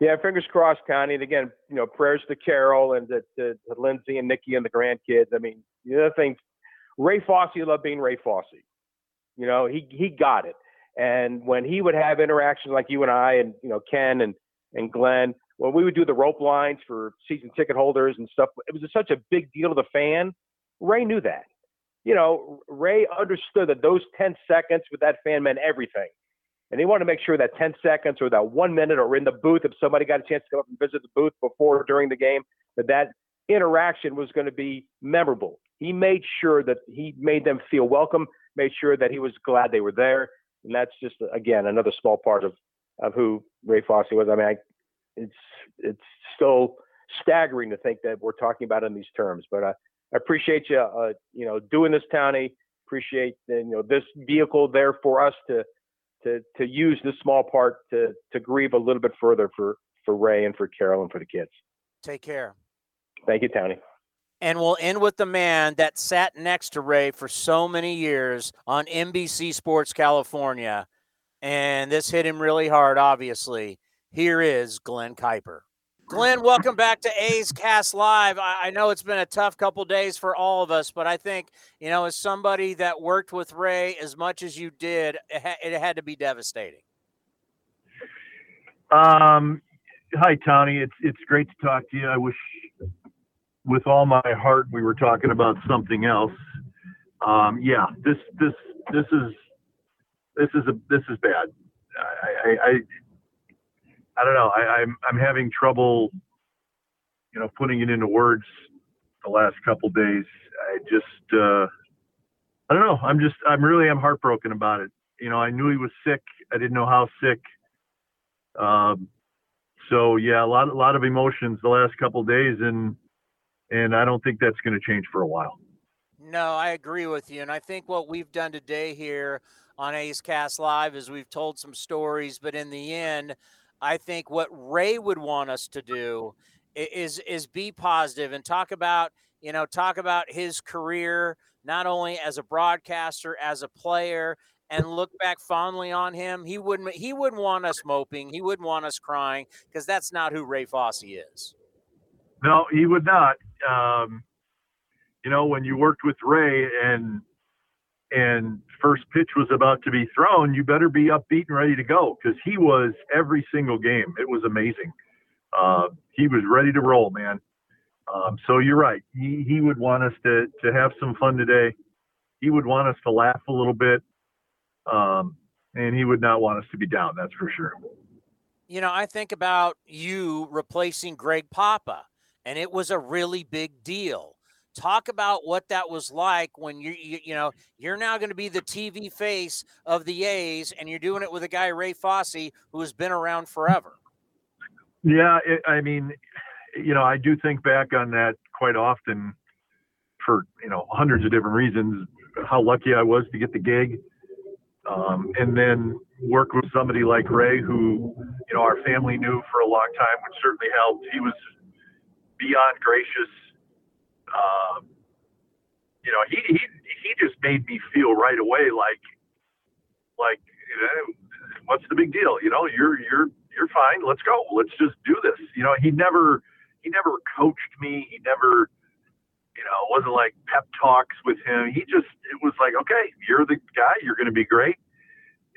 Yeah, fingers crossed, Connie. And again, you know, prayers to Carol and to, to, to Lindsay and Nikki and the grandkids. I mean, the other thing, Ray Fosse loved being Ray Fosse. You know, he he got it. And when he would have interactions like you and I and you know Ken and and Glen, when we would do the rope lines for season ticket holders and stuff, it was such a big deal to the fan. Ray knew that. You know, Ray understood that those 10 seconds with that fan meant everything and he wanted to make sure that 10 seconds or that one minute or in the booth, if somebody got a chance to come up and visit the booth before or during the game, that that interaction was going to be memorable. He made sure that he made them feel welcome, made sure that he was glad they were there. And that's just, again, another small part of, of who Ray Fosse was. I mean, I, it's, it's still staggering to think that we're talking about in these terms, but I, I appreciate you, uh, you know, doing this, Tony. Appreciate, you know, this vehicle there for us to, to to use this small part to to grieve a little bit further for for Ray and for Carol and for the kids. Take care. Thank you, Tony. And we'll end with the man that sat next to Ray for so many years on NBC Sports California. And this hit him really hard, obviously. Here is Glen Kuiper. Glen, welcome back to A's Cast Live. I, know it's been a tough couple days for all of us, but I think, you know, as somebody that worked with Ray as much as you did, it, it had to be devastating. Um, hi, Tony. It's it's great to talk to you. I wish, with all my heart, we were talking about something else. Um, yeah, this this this is this is a this is bad. I, I, I I don't know. I, I'm I'm having trouble, you know, putting it into words. The last couple days, I just uh, I don't know. I'm just I'm really I'm heartbroken about it. You know, I knew he was sick. I didn't know how sick. Um, so yeah, a lot a lot of emotions the last couple days, and and I don't think that's going to change for a while. No, I agree with you, and I think what we've done today here on A's Cast Live is we've told some stories, but in the end I think what Ray would want us to do is is be positive and talk about you know talk about his career not only as a broadcaster as a player and look back fondly on him. He wouldn't he wouldn't want us moping. He wouldn't want us crying because that's not who ray fosse is. No he would not. Um, you know, when you worked with Ray and and first pitch was about to be thrown, you better be upbeat and ready to go because he was every single game. It was amazing. Uh, he was ready to roll, man. Um, so you're right. He he would want us to to have some fun today. He would want us to laugh a little bit, um, and he would not want us to be down. That's for sure. You know, I think about you replacing Greg Papa, and it was a really big deal. Talk about what that was like when you you, you know you're now going to be the TV face of the A's, and you're doing it with a guy Ray Fosse who has been around forever. Yeah, it, I mean, you know, I do think back on that quite often for you know hundreds of different reasons. How lucky I was to get the gig, um, and then work with somebody like Ray, who you know our family knew for a long time, which certainly helped. He was beyond gracious. Um, you know, he he he just made me feel right away like like you know, what's the big deal? You know, you're you're you're fine. Let's go. Let's just do this. You know, he never he never coached me. He never you know, it wasn't like pep talks with him. He just it was like, okay, you're the guy. You're going to be great,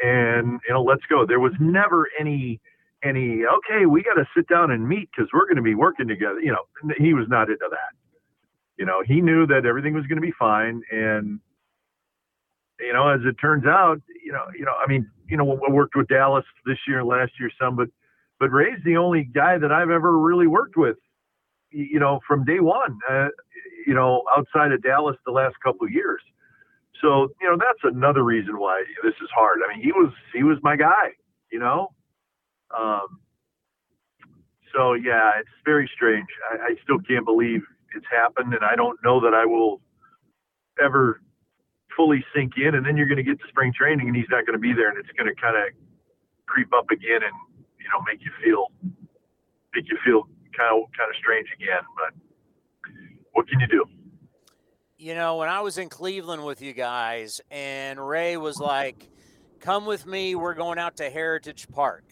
and you know, let's go. There was never any any okay, we got to sit down and meet because we're going to be working together. You know, he was not into that. You know, he knew that everything was going to be fine, and you know, as it turns out, you know, you know, I mean, you know, I worked with Dallas this year and last year some, but but Ray's the only guy that I've ever really worked with, you know, from day one. Uh, you know, outside of Dallas the last couple of years. So, you know, that's another reason why this is hard. I mean, he was he was my guy, you know. Um, so yeah, it's very strange. I, I still can't believe it's happened, and I don't know that I will ever fully sink in. And then you're going to get to spring training, and he's not going to be there, and it's going to kind of creep up again, and you know, make you feel make you feel kind of kind of strange again. But what can you do? You know, when I was in Cleveland with you guys, and Ray was like, "Come with me. We're going out to Heritage Park,"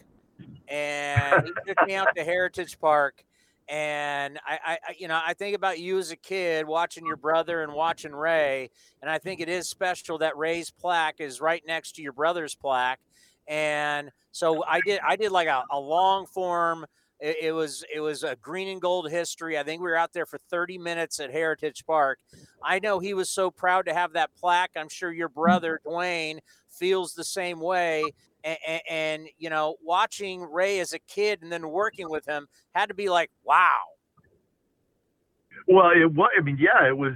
and he took me out to Heritage Park. And I, I, you know, I think about you as a kid watching your brother and watching Ray, and I think it is special that Ray's plaque is right next to your brother's plaque. And so I did, I did like a, a long form it, it, was it was a green and gold history. I think we were out there for 30 minutes at Heritage Park. I know he was so proud to have that plaque. I'm sure your brother Duane feels the same way. And, and, and you know, watching Ray as a kid and then working with him had to be like, wow. Well, it was. I mean, yeah, it was.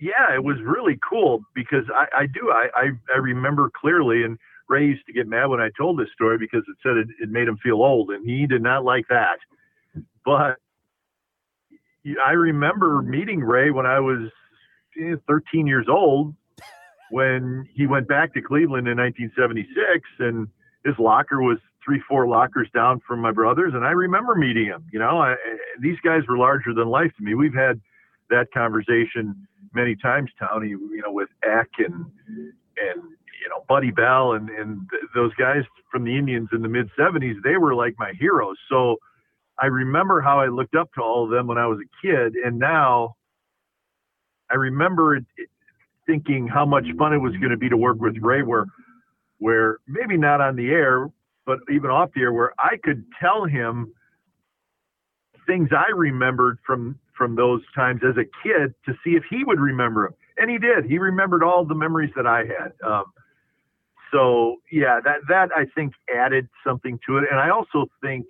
Yeah, it was really cool because I, I do. I, I I remember clearly and Ray used to get mad when I told this story because it said it, it made him feel old, and he did not like that. But I remember meeting Ray when I was eh, 13 years old when he went back to Cleveland in 1976, and his locker was three, four lockers down from my brother's, and I remember meeting him. You know, I, these guys were larger than life to me. We've had that conversation many times, Tony. You know, with Eck and and you know, Buddy Bell and, and th- those guys from the Indians in the mid 70s, they were like my heroes. So I remember how I looked up to all of them when I was a kid. And now I remember it, it, thinking how much fun it was going to be to work with Ray, where, where maybe not on the air, but even off the air, where I could tell him things I remembered from from those times as a kid to see if he would remember them. And he did. He remembered all the memories that I had. Um, so yeah, that that I think added something to it, and I also think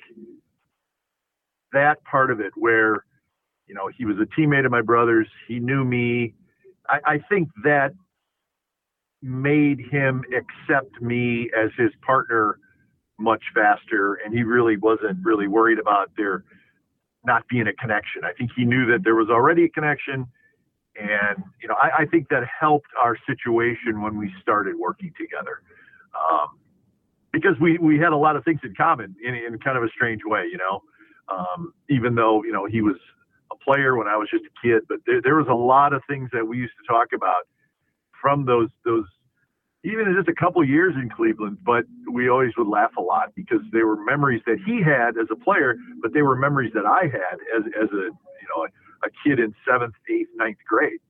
that part of it where you know he was a teammate of my brother's, he knew me. I, I think that made him accept me as his partner much faster, and he really wasn't really worried about there not being a connection. I think he knew that there was already a connection. And, you know, I, I think that helped our situation when we started working together um, because we, we had a lot of things in common in, in kind of a strange way, you know, um, even though, you know, he was a player when I was just a kid, but there, there was a lot of things that we used to talk about from those, those, even just a couple years in Cleveland, but we always would laugh a lot because they were memories that he had as a player, but they were memories that I had as, as a, you know, a kid in seventh, eighth, ninth grade.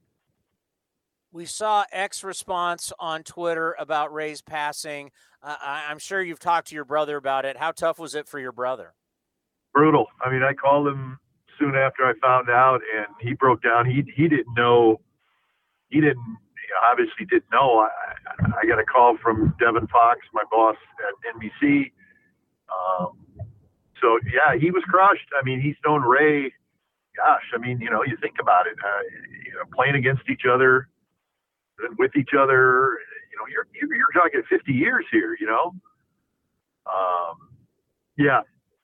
We saw Eck's response on Twitter about Ray's passing. Uh, I'm sure you've talked to your brother about it. How tough was it for your brother? Brutal. I mean, I called him soon after I found out, and he broke down. He he didn't know. He didn't obviously didn't know. I, I got a call from Devin Fox, my boss at NBC. Um, so yeah, he was crushed. I mean, he's known Ray. Gosh, I mean, you know, you think about it. Uh, you know, playing against each other, with each other. You know, you're you're talking 50 years here. You know. Um, yeah,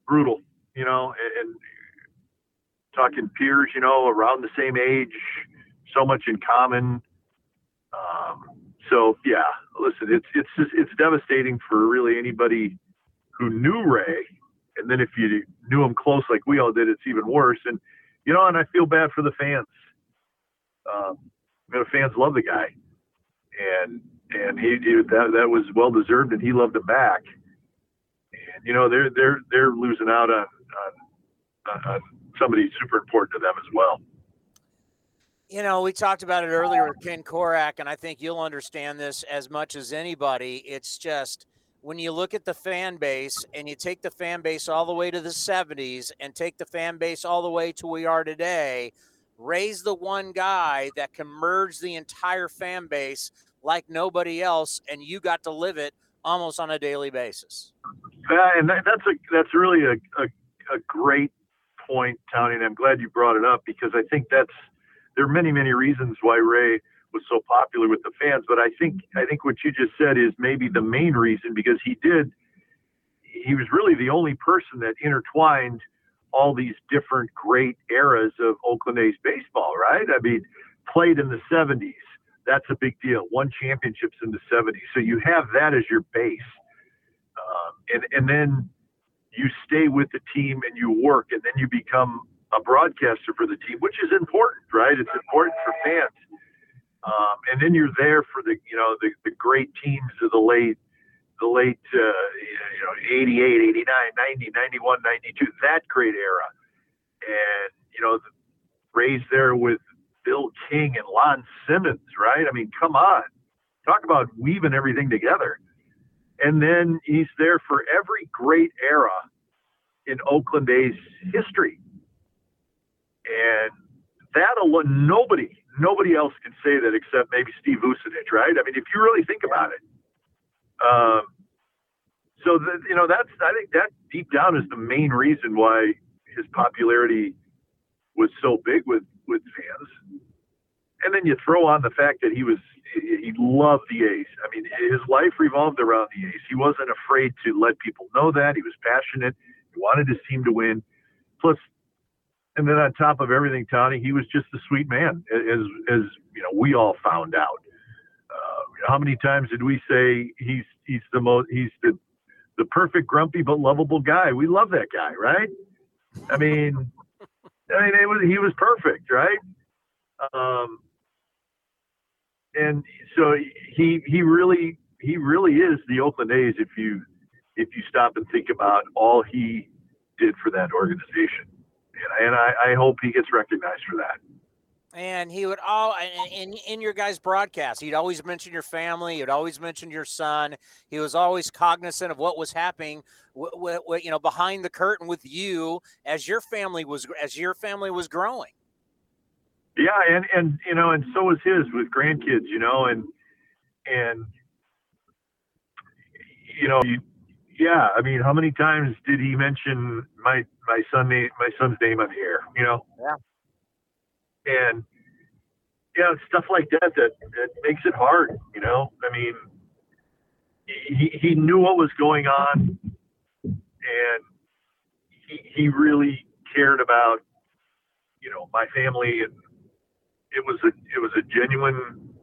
brutal. You know, and, and talking peers. You know, around the same age, so much in common. Um, so yeah, listen, it's it's just, it's devastating for really anybody who knew Ray, and then if you knew him close like we all did, it's even worse. And you know, and I feel bad for the fans. Um, you know, fans love the guy, and and he, that that was well deserved, and he loved him back. And you know, they're they're they're losing out on on, on somebody super important to them as well. You know, we talked about it earlier with um, Ken Korach, and I think you'll understand this as much as anybody. It's just when you look at the fan base and you take the fan base all the way to the 70s and take the fan base all the way to we are today, Ray's the one guy that can merge the entire fan base like nobody else, and you got to live it almost on a daily basis. Yeah, and that, that's a that's really a, a, a great point, Tony, and I'm glad you brought it up because I think that's there are many, many reasons why Ray was so popular with the fans. But I think I think what you just said is maybe the main reason because he did. He was really the only person that intertwined all these different great eras of Oakland A's baseball, right? I mean, played in the 70s. That's a big deal. Won championships in the 70s. So you have that as your base. Um, and, and then you stay with the team and you work, and then you become a broadcaster for the team, which is important, right? It's important for fans. Um, and then you're there for the, you know, the, the great teams of the late, the late, uh, you know, 88, 89, 90, 91, 92, that great era. And, you know, the Ray's there with Bill King and Lon Simmons, right? I mean, come on. Talk about weaving everything together. And then he's there for every great era in Oakland A's history. And that alone, nobody, nobody else can say that except maybe Steve Vucinich, right? I mean, if you really think about it. Um, so that you know, that's I think that deep down is the main reason why his popularity was so big with with fans. And then you throw on the fact that he was he loved the A's. I mean, his life revolved around the A's. He wasn't afraid to let people know that. He was passionate. He wanted his team to win. Plus, and then on top of everything, Tony, he was just a sweet man, as as you know we all found out. Uh, how many times did we say he's he's the most he's the the perfect grumpy but lovable guy? We love that guy, right? I mean, I mean, it was he was perfect, right? Um, and so he he really he really is the Oakland A's if you if you stop and think about all he did for that organization and, and I, I hope he gets recognized for that. And he would all in in your guys' broadcast, he'd always mention your family. He'd always mention your son. He was always cognizant of what was happening, w- w- you know, behind the curtain with you as your family was as your family was growing. Yeah, and and you know, and so was his with grandkids, you know, and and you know, you, yeah, I mean, how many times did he mention my my son name, my son's name on the air? You know. Yeah. And yeah, stuff like that that that makes it hard. You know, I mean, he he knew what was going on, and he he really cared about you know my family, and it was a it was a genuine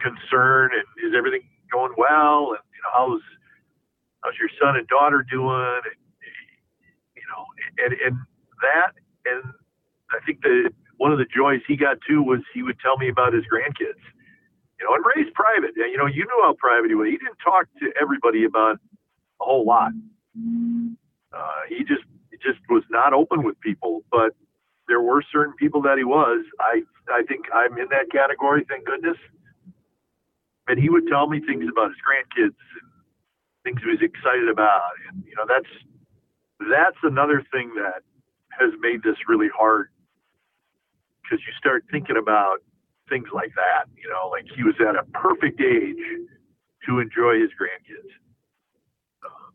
concern. And is everything going well? And you know, how's how's your son and daughter doing? And, you know, and, and that, and I think the one of the joys he got too was he would tell me about his grandkids. You know, and Ray's private. You know, you knew how private he was. He didn't talk to everybody about a whole lot. Uh, he just he just was not open with people. But there were certain people that he was. I I think I'm in that category. Thank goodness. And he would tell me things about his grandkids and things he was excited about, and you know that's that's another thing that has made this really hard because you start thinking about things like that. You know, like he was at a perfect age to enjoy his grandkids, uh,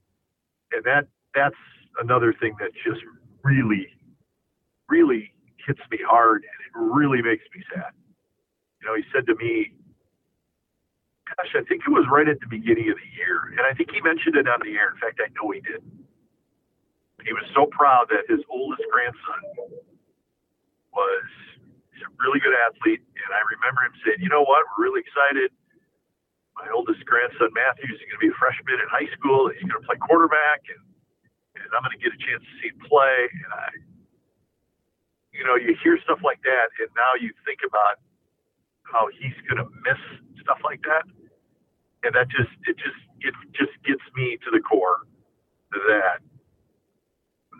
and that that's another thing that just really, really hits me hard, and it really makes me sad. You know, he said to me, "Gosh, I think it was right at the beginning of the year," and I think he mentioned it on the air. In fact, I know he did. He was so proud that his oldest grandson was a really good athlete. And I remember him saying, you know what, we're really excited. My oldest grandson, Matthew, is going to be a freshman in high school. He's going to play quarterback. And, and I'm going to get a chance to see him play. And I, you know, you hear stuff like that. And now you think about how he's going to miss stuff like that. And that just, it just, it just gets me to the core that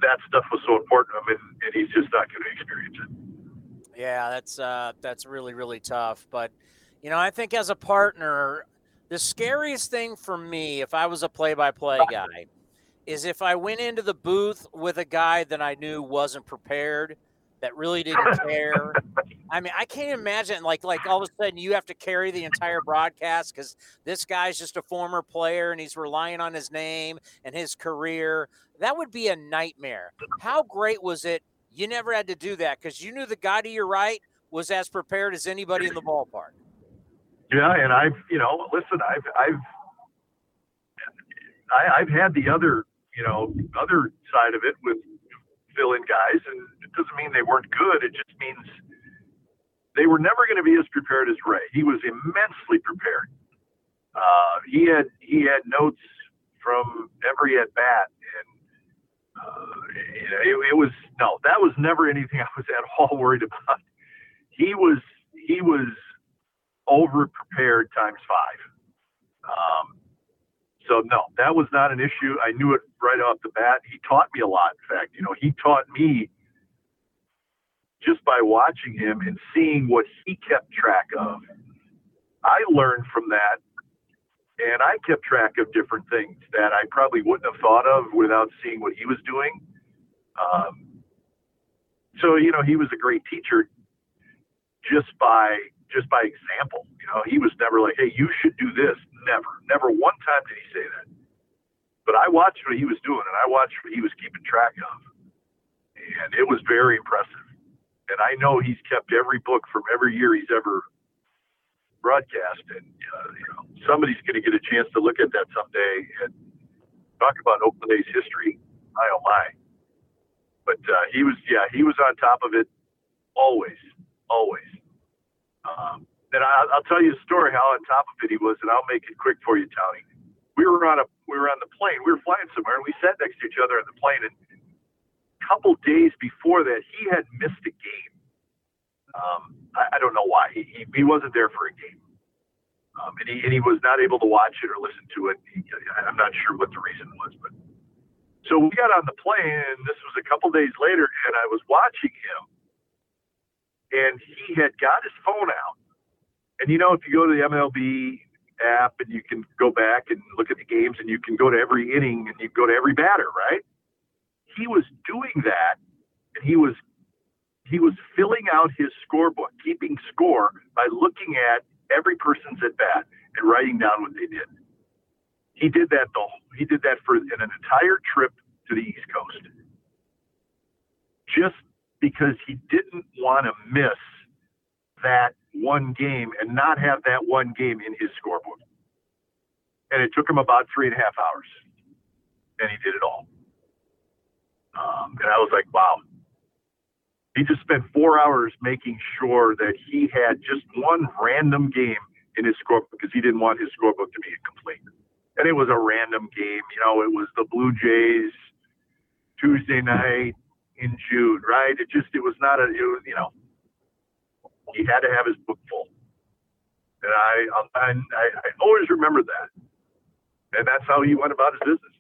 that stuff was so important to him, and, and he's just not going to experience it. Yeah, that's uh, that's really really tough. But you know, I think as a partner, the scariest thing for me, if I was a play-by-play guy, is if I went into the booth with a guy that I knew wasn't prepared, that really didn't care. I mean, I can't imagine like like all of a sudden you have to carry the entire broadcast because this guy's just a former player and he's relying on his name and his career. That would be a nightmare. How great was it you never had to do that because you knew the guy to your right was as prepared as anybody in the ballpark. Yeah, and I've you know, listen, I've I've I, have i have had the other you know other side of it with fill-in guys, and doesn't mean they weren't good. It just means they were never going to be as prepared as Ray. He was immensely prepared. Uh, he had he had notes from every at bat, and uh, it, it was no, that was never anything I was at all worried about. He was he was over prepared times five. Um, so no, that was not an issue. I knew it right off the bat. He taught me a lot. In fact, you know, he taught me just by watching him and seeing what he kept track of. I learned from that and I kept track of different things that I probably wouldn't have thought of without seeing what he was doing. Um, so you know, he was a great teacher just by just by example. You know, he was never like, "Hey, you should do this." Never, never one time did he say that. But I watched what he was doing, and I watched what he was keeping track of, and it was very impressive. And I know he's kept every book from every year he's ever broadcast, and uh, you know, somebody's going to get a chance to look at that someday and talk about Oakland A's history. I oh my! But uh, he was, yeah, he was on top of it always, always. Um, and I, I'll tell you a story how on top of it he was, and I'll make it quick for you, Tony. We were on a we were on the plane. We were flying somewhere, and we sat next to each other on the plane. And couple days before that, he had missed a game um, I, I don't know why. He, he, he wasn't there for a game. Um, and, he, and he was not able to watch it or listen to it. He, I'm not sure what the reason was, but so we got on the plane, and this was a couple days later, and I was watching him, and he had got his phone out. And you know, if you go to the MLB app and you can go back and look at the games, and you can go to every inning and you go to every batter, right? He was doing that, and he was he was filling out his scorebook, keeping score by looking at every person's at bat and writing down what they did. He did that the he did that for an entire trip to the East Coast, just because he didn't want to miss that one game and not have that one game in his scorebook. And it took him about three and a half hours, and he did it all. Um, and I was like, wow, he just spent four hours making sure that he had just one random game in his scorebook because he didn't want his scorebook to be incomplete. And it was a random game. You know, it was the Blue Jays Tuesday night in June, right? It just, it was not a, it was, you know, he had to have his book full. And I, I, I always remember that. And that's how he went about his business.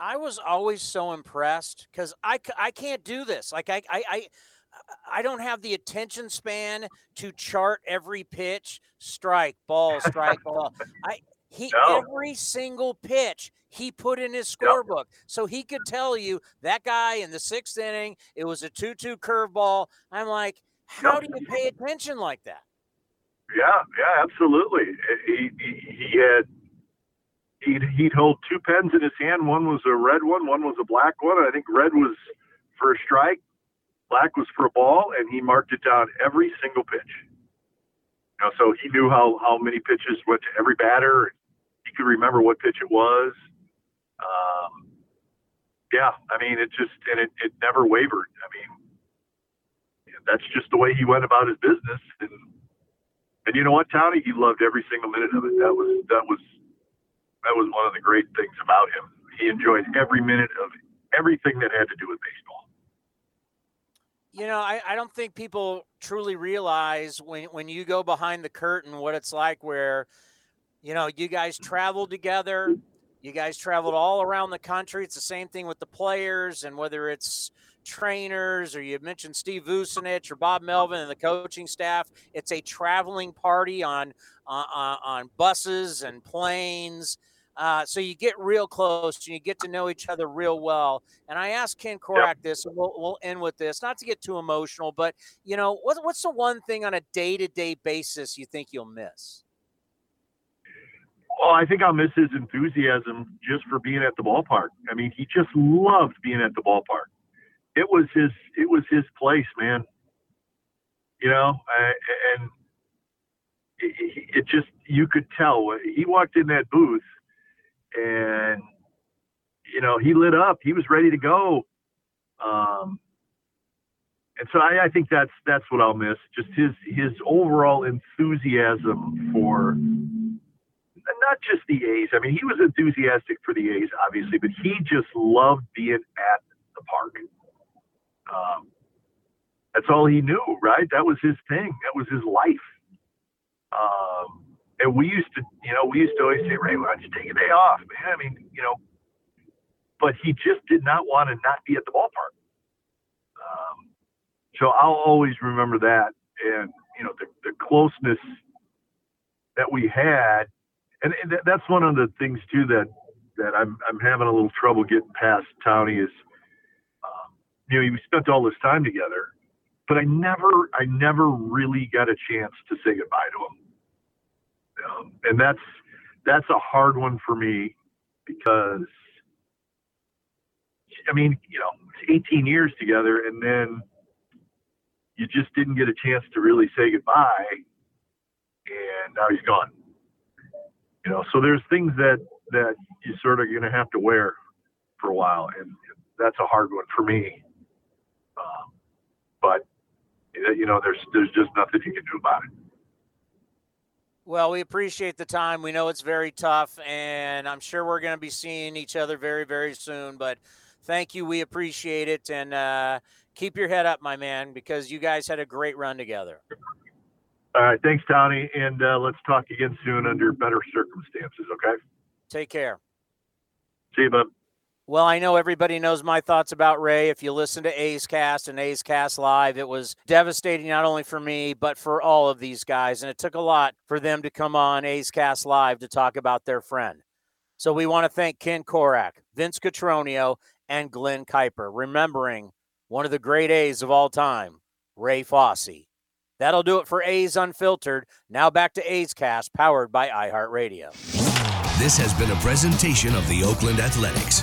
I was always so impressed because I, I can't do this. Like I, I, I I don't have the attention span to chart every pitch, strike, ball, strike, ball. I he no. every single pitch he put in his scorebook, so he could tell you that guy in the sixth inning it was a two-two curveball. I'm like, how do you pay attention like that? Yeah, yeah, absolutely. Eh, he he, he had he'd he'd hold two pens in his hand. One was a red one, one was a black one. I think red was for a strike, black was for a ball, and he marked it down every single pitch. You know, so he knew how how many pitches went to every batter. He could remember what pitch it was. Um, yeah, I mean, it just and it, it never wavered. I mean, that's just the way he went about his business. And and you know what, Tony? He loved every single minute of it. That was that was that was one of the great things about him. He enjoyed every minute of everything that had to do with baseball. You know, I, I don't think people truly realize when when you go behind the curtain what it's like where, you know, you guys traveled together, you guys traveled all around the country. It's the same thing with the players and whether it's trainers, or you mentioned Steve Vucinich or Bob Melvin and the coaching staff. It's a traveling party on uh, on buses and planes. Uh, so you get real close and you get to know each other real well. And I asked Ken Korach yep. this, and we'll, we'll end with this, not to get too emotional, but you know, what, what's the one thing on a day to day basis you think you'll miss? Well, I think I'll miss his enthusiasm just for being at the ballpark. I mean, he just loved being at the ballpark it was his it was his place, man. You know, and it, it just you could tell he walked in that booth, and you know he lit up. He was ready to go. Um, and so I, I think that's that's what I'll miss. Just his his overall enthusiasm for not just the A's. I mean, he was enthusiastic for the A's, obviously, but he just loved being at the park. Um, that's all he knew, right? That was his thing. That was his life. Um, and we used to, you know, we used to always say, Ray, why don't you take a day off, man? I mean, you know, but he just did not want to not be at the ballpark. Um, so I'll always remember that, and you know, the, the closeness that we had, and, and that's one of the things too that that I'm I'm having a little trouble getting past Towny is you know, we spent all this time together, but I never, I never really got a chance to say goodbye to him. Um, and that's, that's a hard one for me because, I mean, you know, it's 18 years together and then you just didn't get a chance to really say goodbye and now he's gone. You know, so there's things that, that you sort of going to have to wear for a while. And that's a hard one for me. Um, but you know, there's there's just nothing you can do about it. Well, we appreciate the time. We know it's very tough, and I'm sure we're going to be seeing each other very, very soon. But thank you. We appreciate it. And uh, keep your head up, my man, because you guys had a great run together. All right. Thanks, Tony. And uh, let's talk again soon under better circumstances, okay? Take care. See you, bud. Well, I know everybody knows my thoughts about Ray. If you listen to A's Cast and A's Cast Live, it was devastating not only for me, but for all of these guys. And it took a lot for them to come on A's Cast Live to talk about their friend. So we want to thank Ken Korach, Vince Cotroneo, and Glen Kuiper, remembering one of the great A's of all time, Ray Fosse. That'll do it for A's Unfiltered. Now back to A's Cast, powered by iHeartRadio. This has been a presentation of the Oakland Athletics.